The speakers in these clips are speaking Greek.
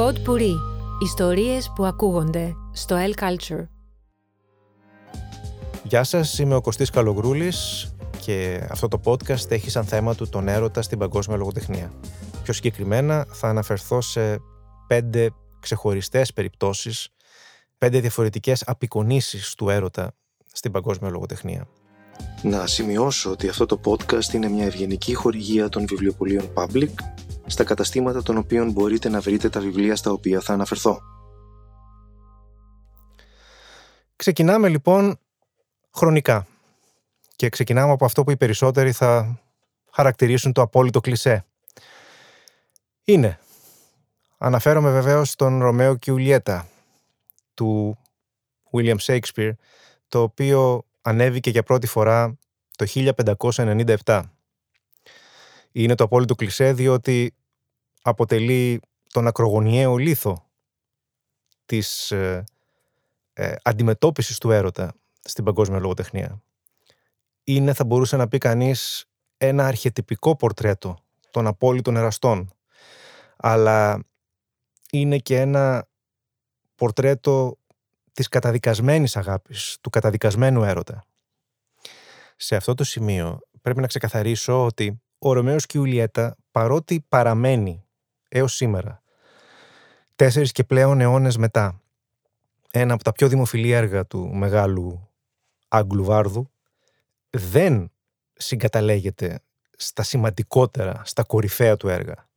Pod Puri. Ιστορίες που ακούγονται στο El Culture. Γεια σας, είμαι ο Κωστής Καλογρούλης και αυτό το podcast έχει σαν θέμα του τον έρωτα στην παγκόσμια λογοτεχνία. Πιο συγκεκριμένα θα αναφερθώ σε πέντε ξεχωριστές περιπτώσεις, πέντε διαφορετικές απεικονίσεις του έρωτα στην παγκόσμια λογοτεχνία. Να σημειώσω ότι αυτό το podcast είναι μια ευγενική χορηγία των βιβλιοπολίων Public στα καταστήματα των οποίων μπορείτε να βρείτε τα βιβλία στα οποία θα αναφερθώ. Ξεκινάμε λοιπόν χρονικά και ξεκινάμε από αυτό που οι περισσότεροι θα χαρακτηρίσουν το απόλυτο κλισέ. Είναι. Αναφέρομαι βεβαίως στον Ρωμαίο και Ουλιέτα του William Shakespeare, το οποίο ανέβηκε για πρώτη φορά το 1597. Είναι το απόλυτο κλισέ διότι αποτελεί τον ακρογωνιαίο λίθο της ε, ε, αντιμετώπισης του έρωτα στην παγκόσμια λογοτεχνία. Είναι, θα μπορούσε να πει κανείς, ένα αρχετυπικό πορτρέτο των απόλυτων εραστών, αλλά είναι και ένα πορτρέτο της καταδικασμένης αγάπης, του καταδικασμένου έρωτα. Σε αυτό το σημείο πρέπει να ξεκαθαρίσω ότι ο Ρωμαίος και η Ουλιέτα, παρότι παραμένει έως σήμερα, τέσσερις και πλέον αιώνες μετά, ένα από τα πιο δημοφιλή έργα του μεγάλου Άγγλου Βάρδου, δεν συγκαταλέγεται στα σημαντικότερα, στα κορυφαία του έργα.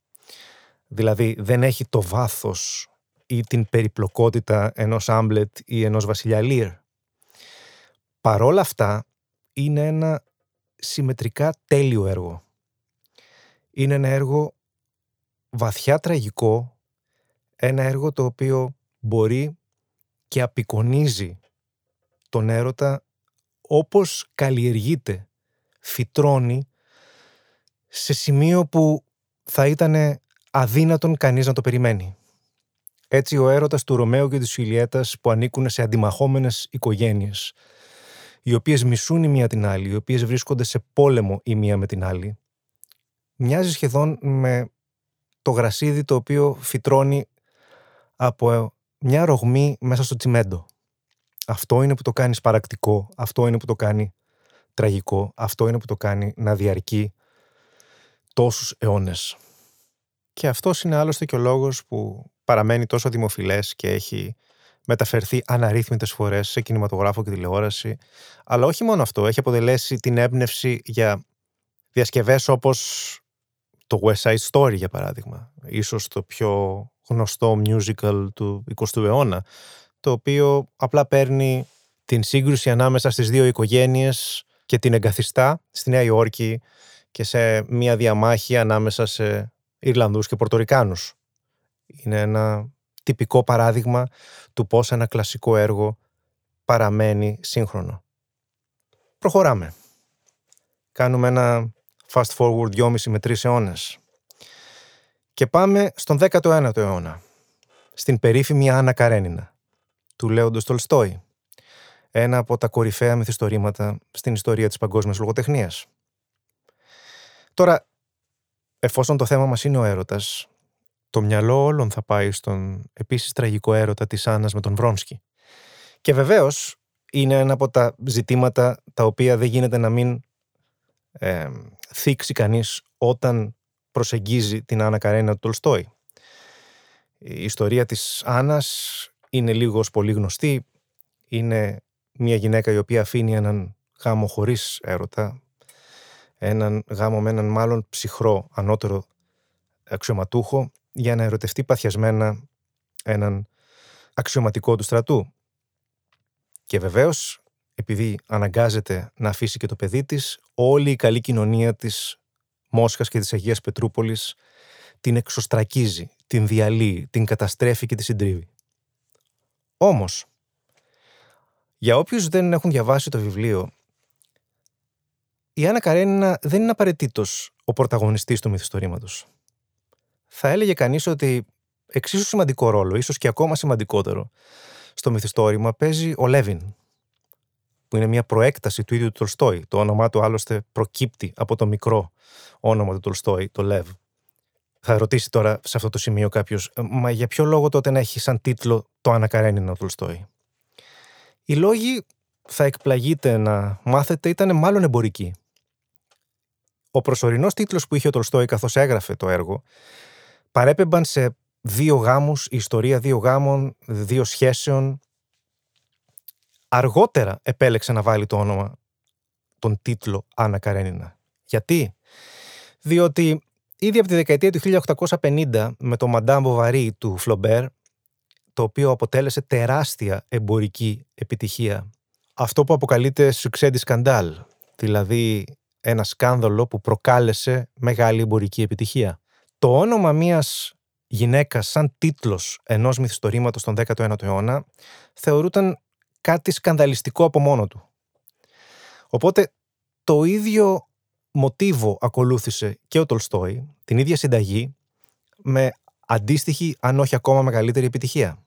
Δηλαδή δεν έχει το βάθος ή την περιπλοκότητα ενός Άμπλετ ή ενός Βασιλιά Λίρ. Παρόλα αυτά είναι ένα συμμετρικά τέλειο έργο. Είναι ένα έργο βαθιά τραγικό, ένα έργο το οποίο μπορεί και απεικονίζει τον έρωτα όπως καλλιεργείται, φυτρώνει σε σημείο που θα ήταν αδύνατον κανείς να το περιμένει. Έτσι ο έρωτας του Ρωμαίου και της Ιουλιέτας που ανήκουν σε αντιμαχόμενες οικογένειες, οι οποίες μισούν η μία την άλλη, οι οποίες βρίσκονται σε πόλεμο η μία με την άλλη, μοιάζει σχεδόν με το γρασίδι το οποίο φυτρώνει από μια ρογμή μέσα στο τσιμέντο. Αυτό είναι που το κάνεις σπαρακτικό, αυτό είναι που το κάνει τραγικό, αυτό είναι που το κάνει να διαρκεί τόσους αιώνες. Και αυτός είναι άλλωστε και ο λόγος που παραμένει τόσο δημοφιλές και έχει μεταφερθεί αναρρύθμιτες φορές σε κινηματογράφο και τηλεόραση. Αλλά όχι μόνο αυτό, έχει αποτελέσει την έμπνευση για διασκευές όπως το West Side Story για παράδειγμα. Ίσως το πιο γνωστό musical του 20ου αιώνα, το οποίο απλά παίρνει την σύγκρουση ανάμεσα στις δύο οικογένειες και την εγκαθιστά στη Νέα Υόρκη και σε μια διαμάχη ανάμεσα σε Ιρλανδούς και Πορτορικάνους. Είναι ένα τυπικό παράδειγμα του πώς ένα κλασικό έργο παραμένει σύγχρονο. Προχωράμε. Κάνουμε ένα fast forward 2,5 με 3 αιώνες. Και πάμε στον 19ο αιώνα, στην περίφημη Άννα Καρένινα, του Λέοντος Τολστόη, ένα από τα κορυφαία μυθιστορήματα στην ιστορία της παγκόσμιας λογοτεχνίας. Τώρα, εφόσον το θέμα μας είναι ο έρωτας, το μυαλό όλων θα πάει στον επίσης τραγικό έρωτα της Άννας με τον Βρόνσκι. Και βεβαίως είναι ένα από τα ζητήματα τα οποία δεν γίνεται να μην ε, θίξει κανείς όταν προσεγγίζει την Άννα Καρένα του Τολστόη. Η ιστορία της Άννας είναι λίγο πολύ γνωστή. Είναι μια γυναίκα η οποία αφήνει έναν γάμο χωρίς έρωτα, έναν γάμο με έναν μάλλον ψυχρό ανώτερο αξιωματούχο για να ερωτευτεί παθιασμένα έναν αξιωματικό του στρατού. Και βεβαίως, επειδή αναγκάζεται να αφήσει και το παιδί της, όλη η καλή κοινωνία της Μόσχας και της Αγίας Πετρούπολης την εξωστρακίζει, την διαλύει, την καταστρέφει και τη συντρίβει. Όμως, για όποιους δεν έχουν διαβάσει το βιβλίο, η Άννα Καρένινα δεν είναι απαραίτητος ο πρωταγωνιστής του μυθιστορήματος. Θα έλεγε κανείς ότι εξίσου σημαντικό ρόλο, ίσως και ακόμα σημαντικότερο, στο μυθιστόρημα παίζει ο Λέβιν, που είναι μια προέκταση του ίδιου του Τολστόη. Το όνομά του άλλωστε προκύπτει από το μικρό όνομα του Τολστόη, το Λεβ. Θα ρωτήσει τώρα σε αυτό το σημείο κάποιος, μα για ποιο λόγο τότε να έχει σαν τίτλο το Ανακαρένινα ο Τολστόη. Οι λόγοι, θα εκπλαγείτε να μάθετε, ήταν μάλλον εμπορικοί. Ο προσωρινός τίτλος που είχε ο Τολστόη καθώς έγραφε το έργο παρέπεμπαν σε δύο γάμους, η ιστορία δύο γάμων, δύο σχέσεων. Αργότερα επέλεξε να βάλει το όνομα, τον τίτλο Άννα Καρένινα. Γιατί; Διότι ήδη από τη δεκαετία του 1850 με το Madame Bovary του Φλομπέρ, το οποίο αποτέλεσε τεράστια εμπορική επιτυχία. Αυτό που αποκαλείται succès de scandale, δηλαδή ένα σκάνδαλο που προκάλεσε μεγάλη εμπορική επιτυχία. Το όνομα μιας γυναίκας σαν τίτλος ενός μυθιστορήματος στον 19ο αιώνα θεωρούταν κάτι σκανδαλιστικό από μόνο του. Οπότε το ίδιο μοτίβο ακολούθησε και ο Τολστόη, την ίδια συνταγή, με αντίστοιχη, αν όχι ακόμα μεγαλύτερη επιτυχία.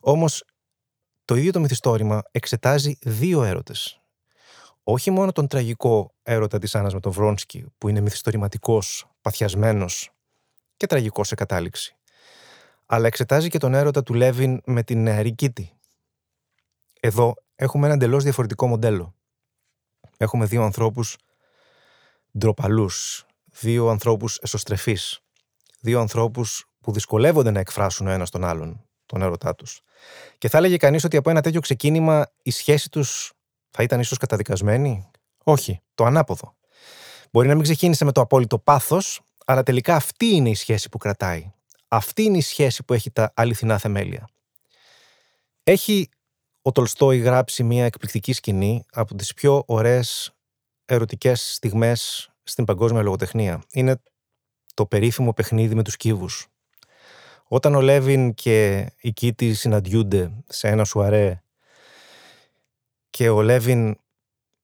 Όμως, το ίδιο το μυθιστόρημα εξετάζει δύο έρωτες. Όχι μόνο τον τραγικό έρωτα της Άννας με τον Βρόνσκι, που είναι μυθιστορηματικός, παθιασμένος και τραγικός σε κατάληξη. Αλλά εξετάζει και τον έρωτα του Λέβιν με την νεαρή Κίτη. Εδώ έχουμε ένα εντελώς διαφορετικό μοντέλο. Έχουμε δύο ανθρώπους ντροπαλούς, δύο ανθρώπους εσωστρεφείς, δύο ανθρώπους που δυσκολεύονται να εκφράσουν ο ένας τον άλλον, τον έρωτά τους. Και θα έλεγε κανείς ότι από ένα τέτοιο ξεκίνημα η σχέση τους θα ήταν ίσως καταδικασμένη; Όχι, το ανάποδο. Μπορεί να μην ξεκίνησε με το απόλυτο πάθος, αλλά τελικά αυτή είναι η σχέση που κρατάει. Αυτή είναι η σχέση που έχει τα αληθινά θεμέλια. Έχει ο Τολστόη γράψει μια εκπληκτική σκηνή από τις πιο ωραίες ερωτικές στιγμές στην παγκόσμια λογοτεχνία. Είναι το περίφημο παιχνίδι με τους κύβους. Όταν ο Λέβιν και η Κίτη συναντιούνται σε ένα σουαρέ και ο Λέβιν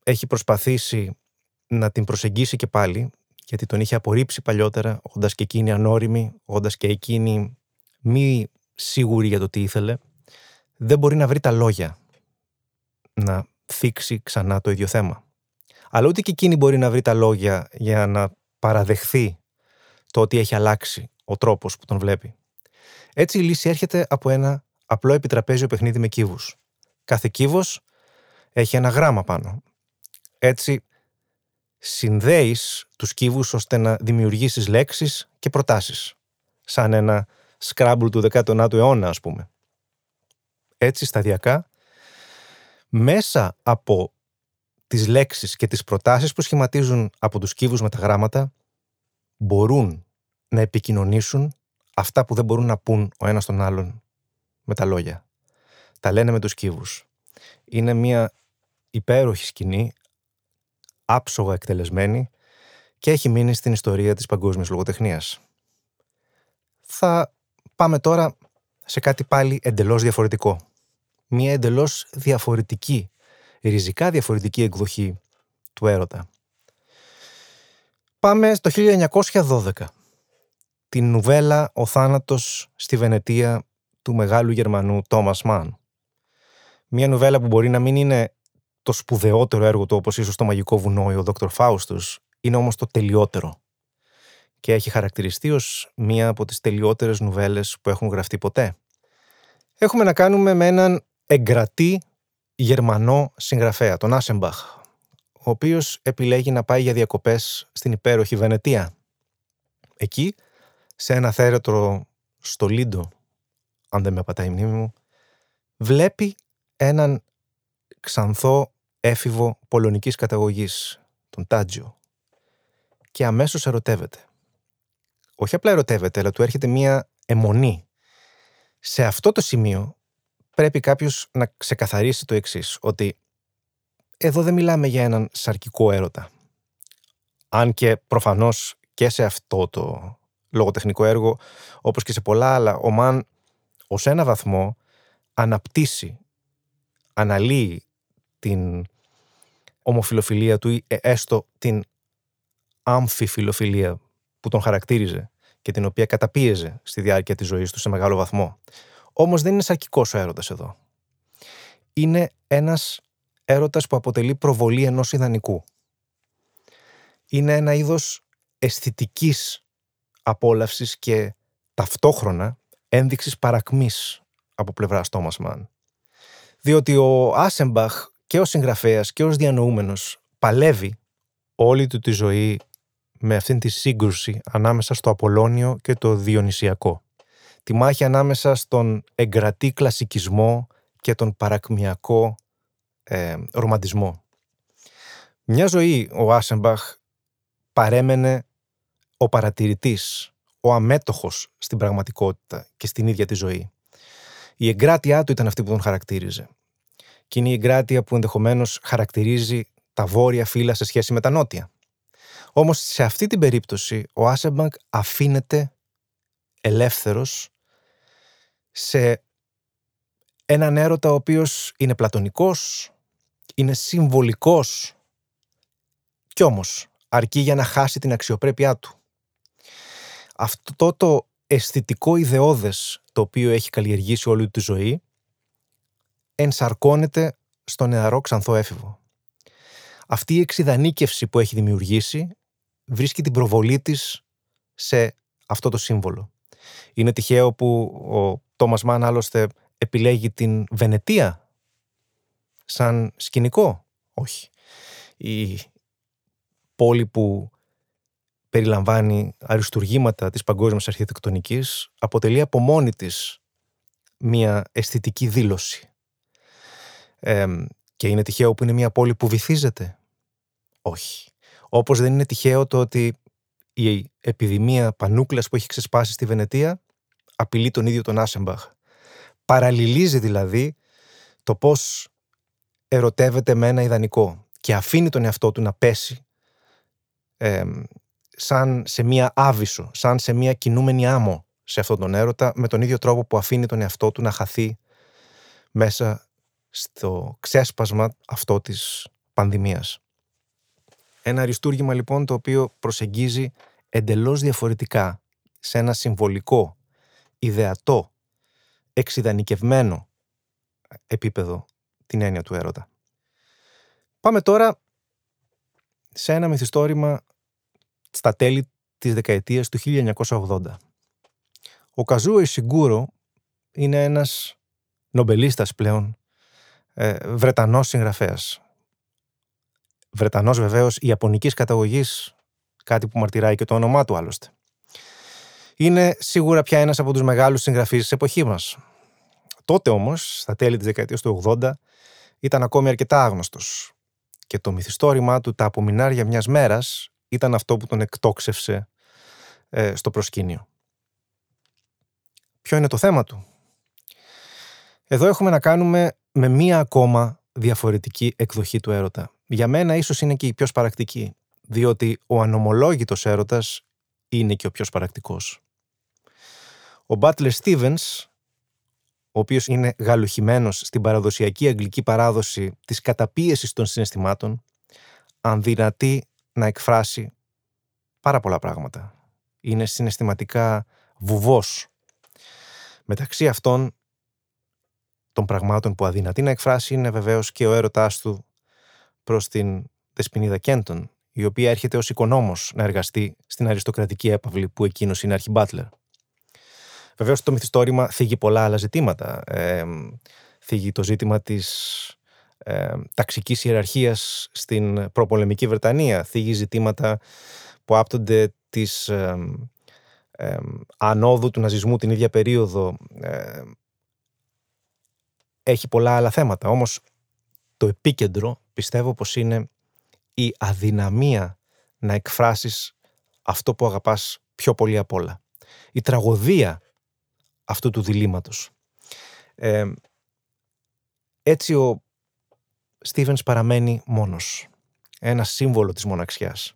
έχει προσπαθήσει να την προσεγγίσει και πάλι, γιατί τον είχε απορρίψει παλιότερα, όντας και εκείνη ανώριμη, όντας και εκείνη μη σίγουρη για το τι ήθελε, δεν μπορεί να βρει τα λόγια να θίξει ξανά το ίδιο θέμα. Αλλά ούτε και εκείνη μπορεί να βρει τα λόγια για να παραδεχθεί το ότι έχει αλλάξει ο τρόπος που τον βλέπει. Έτσι η λύση έρχεται από ένα απλό επιτραπέζιο παιχνίδι με κύβους. Κάθε κύβος έχει ένα γράμμα πάνω. Έτσι συνδέεις τους κύβους ώστε να δημιουργήσεις λέξεις και προτάσεις. Σαν ένα σκράμπλ του 19ου αιώνα, ας πούμε. Έτσι, σταδιακά, μέσα από τις λέξεις και τις προτάσεις που σχηματίζουν από τους κύβους με τα γράμματα, μπορούν να επικοινωνήσουν αυτά που δεν μπορούν να πούν ο ένας τον άλλον με τα λόγια. Τα λένε με τους κύβους. Είναι μια υπέροχη σκηνή, άψογα εκτελεσμένη και έχει μείνει στην ιστορία της παγκόσμιας λογοτεχνίας. Θα πάμε τώρα σε κάτι πάλι εντελώς διαφορετικό. Μια εντελώς διαφορετική, ριζικά διαφορετική εκδοχή του έρωτα. Πάμε στο 1912. Την νουβέλα «Ο θάνατος στη Βενετία» του μεγάλου Γερμανού Τόμας Μαν. Μια νουβέλα που μπορεί να μην είναι το σπουδαιότερο έργο του, όπως ίσως το Μαγικό Βουνό ή ο Δόκτωρ Φάουστος, είναι όμως το τελειότερο. Και έχει χαρακτηριστεί ως μία από τις τελειότερες νουβέλες που έχουν γραφτεί ποτέ. Έχουμε να κάνουμε με έναν εγκρατή Γερμανό συγγραφέα, τον Άσεμπαχ, ο οποίος επιλέγει να πάει για διακοπές στην υπέροχη Βενετία. Εκεί, σε ένα θέρετρο στο Λίντο, αν δεν με πατάει η μνήμη μου, βλέπει έναν ξανθό έφηβο πολωνικής καταγωγής, τον Τάτζιο, και αμέσως ερωτεύεται. Όχι απλά ερωτεύεται, αλλά του έρχεται μία αιμονή. Σε αυτό το σημείο πρέπει κάποιος να ξεκαθαρίσει το εξής, ότι εδώ δεν μιλάμε για έναν σαρκικό έρωτα. Αν και προφανώς και σε αυτό το λογοτεχνικό έργο, όπως και σε πολλά άλλα, ο Μαν ως ένα βαθμό αναπτύσσει, αναλύει την ομοφιλοφιλία του ή ε, έστω την αμφιφιλοφιλία που τον χαρακτήριζε και την οποία καταπίεζε στη διάρκεια της ζωής του σε μεγάλο βαθμό. Όμως δεν είναι σαρκικός ο έρωτας εδώ. Είναι ένας έρωτας που αποτελεί προβολή ενός ιδανικού. Είναι ένα είδος αισθητικής απόλαυσης και ταυτόχρονα ένδειξης παρακμής από πλευρά Τόμας Μαν. Διότι ο Άσεμπαχ και ο συγγραφέας και ως διανοούμενος παλεύει όλη του τη ζωή με αυτήν τη σύγκρουση ανάμεσα στο Απολώνιο και το Διονυσιακό. Τη μάχη ανάμεσα στον εγκρατή κλασικισμό και τον παρακμιακό ε, ρομαντισμό. Μια ζωή ο Άσεμπαχ παρέμενε ο παρατηρητής, ο αμέτωχος στην πραγματικότητα και στην ίδια τη ζωή. Η εγκράτειά του ήταν αυτή που τον χαρακτήριζε. Και είναι η εγκράτεια που ενδεχομένως χαρακτηρίζει τα βόρεια φύλλα σε σχέση με τα νότια. Όμως σε αυτή την περίπτωση ο Άσεμπανκ αφήνεται ελεύθερος σε έναν έρωτα ο οποίος είναι πλατωνικός, είναι συμβολικός κι όμως αρκεί για να χάσει την αξιοπρέπειά του. Αυτό το αισθητικό ιδεώδες το οποίο έχει καλλιεργήσει όλη τη ζωή ενσαρκώνεται στο νεαρό ξανθό έφηβο. Αυτή η εξειδανίκευση που έχει δημιουργήσει βρίσκει την προβολή της σε αυτό το σύμβολο. Είναι τυχαίο που ο Τόμας Μάν άλλωστε επιλέγει την Βενετία σαν σκηνικό. Όχι. Η πόλη που περιλαμβάνει αριστουργήματα της παγκόσμιας αρχιτεκτονικής αποτελεί από μόνη της μια αισθητική δήλωση. και είναι τυχαίο που είναι μια πόλη που βυθίζεται. Όχι. Όπως δεν είναι τυχαίο το ότι η επιδημία πανούκλας που έχει ξεσπάσει στη Βενετία απειλεί τον ίδιο τον Άσεμπαχ. Παραλληλίζει δηλαδή το πώς ερωτεύεται με ένα ιδανικό και αφήνει τον εαυτό του να πέσει σαν σε μία άβυσο, σαν σε μία κινούμενη άμμο σε αυτόν τον έρωτα με τον ίδιο τρόπο που αφήνει τον εαυτό του να χαθεί μέσα στο ξέσπασμα αυτό της πανδημίας. Ένα αριστούργημα λοιπόν το οποίο προσεγγίζει εντελώς διαφορετικά σε ένα συμβολικό, ιδεατό, εξειδανικευμένο επίπεδο την έννοια του έρωτα. Πάμε τώρα σε ένα μυθιστόρημα στα τέλη της δεκαετίας του 1980. Ο Καζούο Ισιγκούρο είναι ένας νομπελίστας πλέον, ε, Βρετανός συγγραφέας. Βρετανός βεβαίως ιαπωνικής καταγωγής, κάτι που μαρτυράει και το όνομά του άλλωστε. Είναι σίγουρα πια ένας από τους μεγάλους συγγραφείς της εποχής μας. Τότε όμως, στα τέλη της δεκαετίας του 80, ήταν ακόμη αρκετά άγνωστος και το μυθιστόρημά του «Τα απομεινάρια μιας μέρας» ήταν αυτό που τον εκτόξευσε ε, στο προσκήνιο. Ποιο είναι το θέμα του; Εδώ έχουμε να κάνουμε με μία ακόμα διαφορετική εκδοχή του έρωτα. Για μένα ίσως είναι και η πιο σπαρακτική, διότι ο ανομολόγητος έρωτας είναι και ο πιο σπαρακτικός. Ο Μπάτλερ Στίβενς, ο οποίος είναι γαλουχημένος στην παραδοσιακή αγγλική παράδοση της καταπίεσης των συναισθημάτων, ανδυνατεί να εκφράσει πάρα πολλά πράγματα. Είναι συναισθηματικά βουβός. Μεταξύ αυτών των πραγμάτων που αδυνατεί να εκφράσει είναι βεβαίως και ο έρωτάς του προς την Δεσποινίδα Κέντον, η οποία έρχεται ως οικονόμος να εργαστεί στην αριστοκρατική έπαυλη που εκείνος είναι αρχιμπάτλερ. Βεβαίως το μυθιστόρημα θίγει πολλά άλλα ζητήματα. Ε, θίγει το ζήτημα της ε, ταξικής ιεραρχίας στην προπολεμική Βρετανία. Θίγει ζητήματα που άπτονται της ε, ε, ανόδου του ναζισμού την ίδια περίοδο. Ε, έχει πολλά άλλα θέματα. Όμως το επίκεντρο πιστεύω πως είναι η αδυναμία να εκφράσεις αυτό που αγαπάς πιο πολύ απ' όλα. Η τραγωδία αυτού του διλήμματος. Ε, έτσι ο Στίβενς παραμένει μόνος. Ένα σύμβολο της μοναξιάς.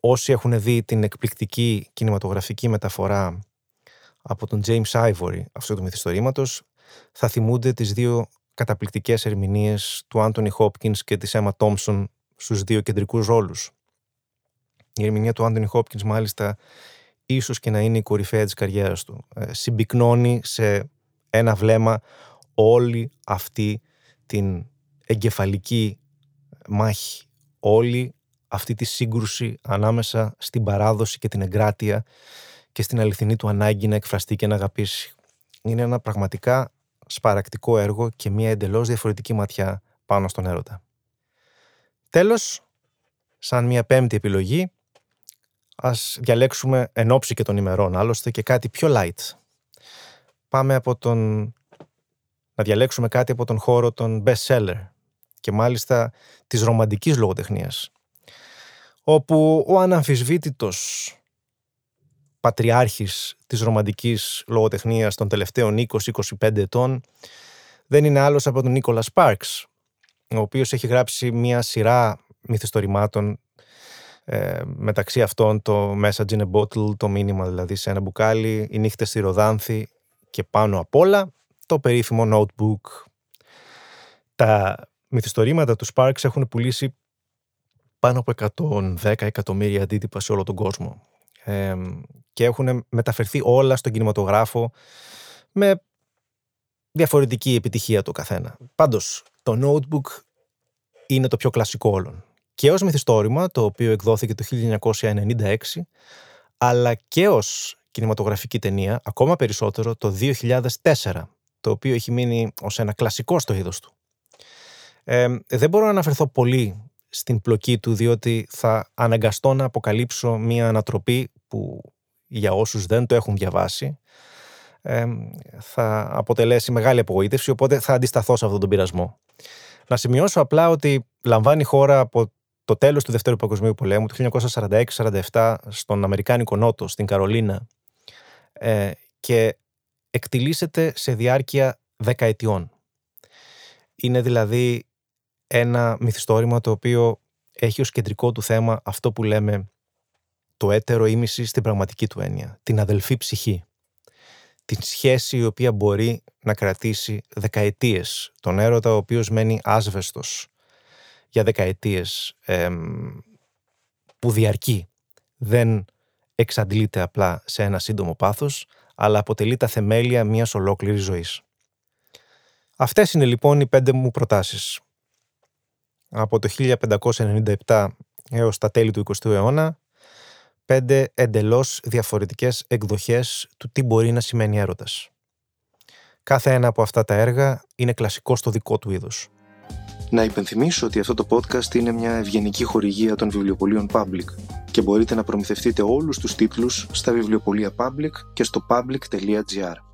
Όσοι έχουν δει την εκπληκτική κινηματογραφική μεταφορά από τον James Ivory αυτού του μυθιστορήματος θα θυμούνται τις δύο καταπληκτικές ερμηνείες του Άντωνι Χόπκινς και της Emma Thompson στους δύο κεντρικούς ρόλους. Η ερμηνεία του Άντωνι Χόπκινς μάλιστα ίσως και να είναι η κορυφαία της καριέρας του. Ε, συμπυκνώνει σε ένα βλέμμα όλη αυτή την εγκεφαλική μάχη, όλη αυτή τη σύγκρουση ανάμεσα στην παράδοση και την εγκράτεια και στην αληθινή του ανάγκη να εκφραστεί και να αγαπήσει. Είναι ένα πραγματικά σπαρακτικό έργο και μια εντελώς διαφορετική ματιά πάνω στον έρωτα. Τέλος, σαν μια πέμπτη επιλογή, ας διαλέξουμε εν ώψη και των ημερών, άλλωστε και κάτι πιο light. Πάμε από τον... να διαλέξουμε κάτι από τον χώρο των best seller και μάλιστα της ρομαντικής λογοτεχνίας, όπου ο αναμφισβήτητος πατριάρχης της ρομαντικής λογοτεχνίας των τελευταίων 20-25 ετών δεν είναι άλλος από τον Νίκολας Σπάρξ, ο οποίος έχει γράψει μια σειρά μυθιστορημάτων ε, μεταξύ αυτών το Message in a Bottle, το μήνυμα δηλαδή σε ένα μπουκάλι, οι νύχτες στη Ροδάνθη και πάνω απ' όλα το περίφημο notebook. Τα μυθιστορήματα του Sparks έχουν πουλήσει πάνω από 110 εκατομμύρια αντίτυπα σε όλο τον κόσμο ε, και έχουν μεταφερθεί όλα στον κινηματογράφο με διαφορετική επιτυχία το καθένα. Πάντως, το notebook είναι το πιο κλασικό όλων. Και ως μυθιστόρημα, το οποίο εκδόθηκε το 1996, αλλά και ως κινηματογραφική ταινία, ακόμα περισσότερο το 2004, το οποίο έχει μείνει ως ένα κλασικό στο είδος του. Ε, δεν μπορώ να αναφερθώ πολύ στην πλοκή του, διότι θα αναγκαστώ να αποκαλύψω μία ανατροπή που για όσους δεν το έχουν διαβάσει ε, θα αποτελέσει μεγάλη απογοήτευση, οπότε θα αντισταθώ σε αυτόν τον πειρασμό. Να σημειώσω απλά ότι λαμβάνει χώρα από το τέλος του Δευτέρου Παγκοσμίου Πολέμου, το 1946-47, στον Αμερικάνικο Νότο, στην Καρολίνα, ε, και εκτιλήσεται σε διάρκεια δεκαετιών. Είναι δηλαδή ένα μυθιστόρημα το οποίο έχει ως κεντρικό του θέμα αυτό που λέμε το έτερο ήμιση στην πραγματική του έννοια, την αδελφή ψυχή. Την σχέση η οποία μπορεί να κρατήσει δεκαετίες. Τον έρωτα ο οποίος μένει άσβεστος για δεκαετίες που διαρκεί. Δεν εξαντλείται απλά σε ένα σύντομο πάθος, αλλά αποτελεί τα θεμέλια μιας ολόκληρης ζωής. Αυτές είναι λοιπόν οι πέντε μου προτάσεις. Από το 1597 έως τα τέλη του 20ου αιώνα, πέντε εντελώς διαφορετικές εκδοχές του τι μπορεί να σημαίνει έρωτας. Κάθε ένα από αυτά τα έργα είναι κλασικό στο δικό του είδος. Να υπενθυμίσω ότι αυτό το podcast είναι μια ευγενική χορηγία των βιβλιοπολίων Public και μπορείτε να προμηθευτείτε όλους τους τίτλους στα βιβλιοπολία Public και στο public.gr.